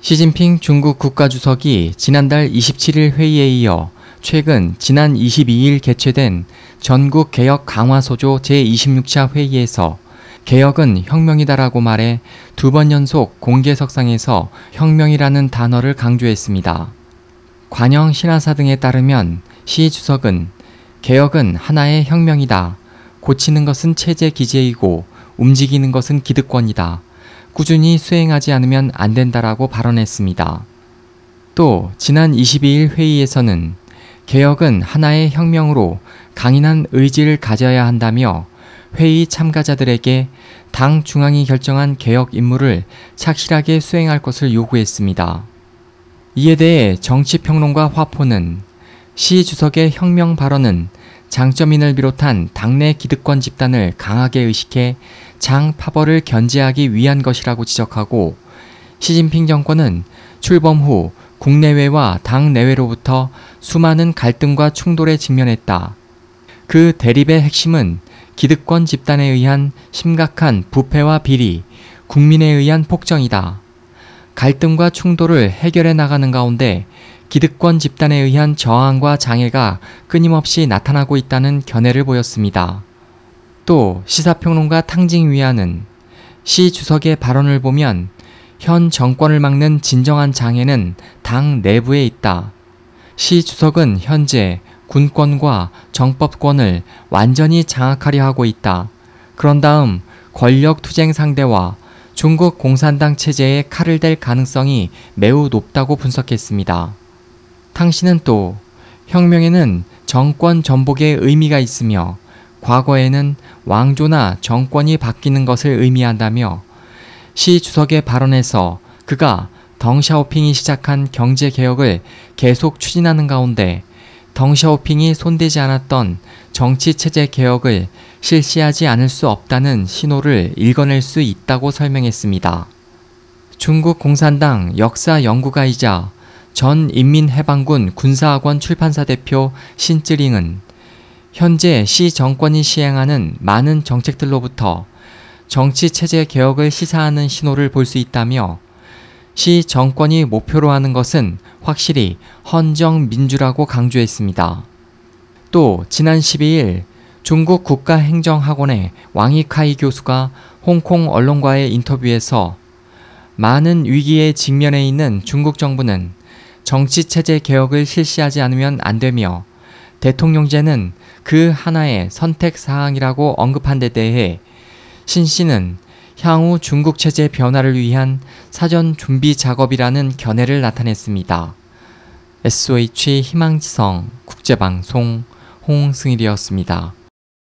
시진핑 중국 국가주석이 지난달 27일 회의에 이어 최근 지난 22일 개최된 전국 개혁 강화소조 제26차 회의에서 개혁은 혁명이다라고 말해 두 번 연속 공개석상에서 혁명이라는 단어를 강조했습니다. 관영 신화사 등에 따르면 시 주석은 개혁은 하나의 혁명이다. 고치는 것은 체제 기제이고 움직이는 것은 기득권이다. 꾸준히 수행하지 않으면 안 된다라고 발언했습니다. 또 지난 22일 회의에서는 개혁은 하나의 혁명으로 강인한 의지를 가져야 한다며 회의 참가자들에게 당 중앙이 결정한 개혁 임무를 착실하게 수행할 것을 요구했습니다. 이에 대해 정치평론가 화포는 시 주석의 혁명 발언은 장점인을 비롯한 당내 기득권 집단을 강하게 의식해 장 파벌을 견제하기 위한 것이라고 지적하고 시진핑 정권은 출범 후 국내외와 당 내외로부터 수많은 갈등과 충돌에 직면했다. 그 대립의 핵심은 기득권 집단에 의한 심각한 부패와 비리, 국민에 의한 폭정이다. 갈등과 충돌을 해결해 나가는 가운데 기득권 집단에 의한 저항과 장애가 끊임없이 나타나고 있다는 견해를 보였습니다. 또 시사평론가 탕징 위안은 시 주석의 발언을 보면 현 정권을 막는 진정한 장애는 당 내부에 있다. 시 주석은 현재 군권과 정법권을 완전히 장악하려 하고 있다. 그런 다음 권력 투쟁 상대와 중국 공산당 체제에 칼을 댈 가능성이 매우 높다고 분석했습니다. 당신은 또 혁명에는 정권 전복의 의미가 있으며 과거에는 왕조나 정권이 바뀌는 것을 의미한다며 시 주석의 발언에서 그가 덩샤오핑이 시작한 경제 개혁을 계속 추진하는 가운데 덩샤오핑이 손대지 않았던 정치 체제 개혁을 실시하지 않을 수 없다는 신호를 읽어낼 수 있다고 설명했습니다. 중국 공산당 역사 연구가이자 전 인민해방군 군사학원 출판사 대표 신쯔링은 현재 시 정권이 시행하는 많은 정책들로부터 정치 체제 개혁을 시사하는 신호를 볼 수 있다며 시 정권이 목표로 하는 것은 확실히 헌정 민주라고 강조했습니다. 또 지난 12일 중국 국가행정학원의 왕이카이 교수가 홍콩 언론과의 인터뷰에서 많은 위기에 직면해 있는 중국 정부는 정치 체제 개혁을 실시하지 않으면 안 되며 대통령제는 그 하나의 선택 사항이라고 언급한 데 대해 신 씨는 향후 중국 체제 변화를 위한 사전 준비 작업이라는 견해를 나타냈습니다. SOH 희망지성 국제방송 홍승일이었습니다.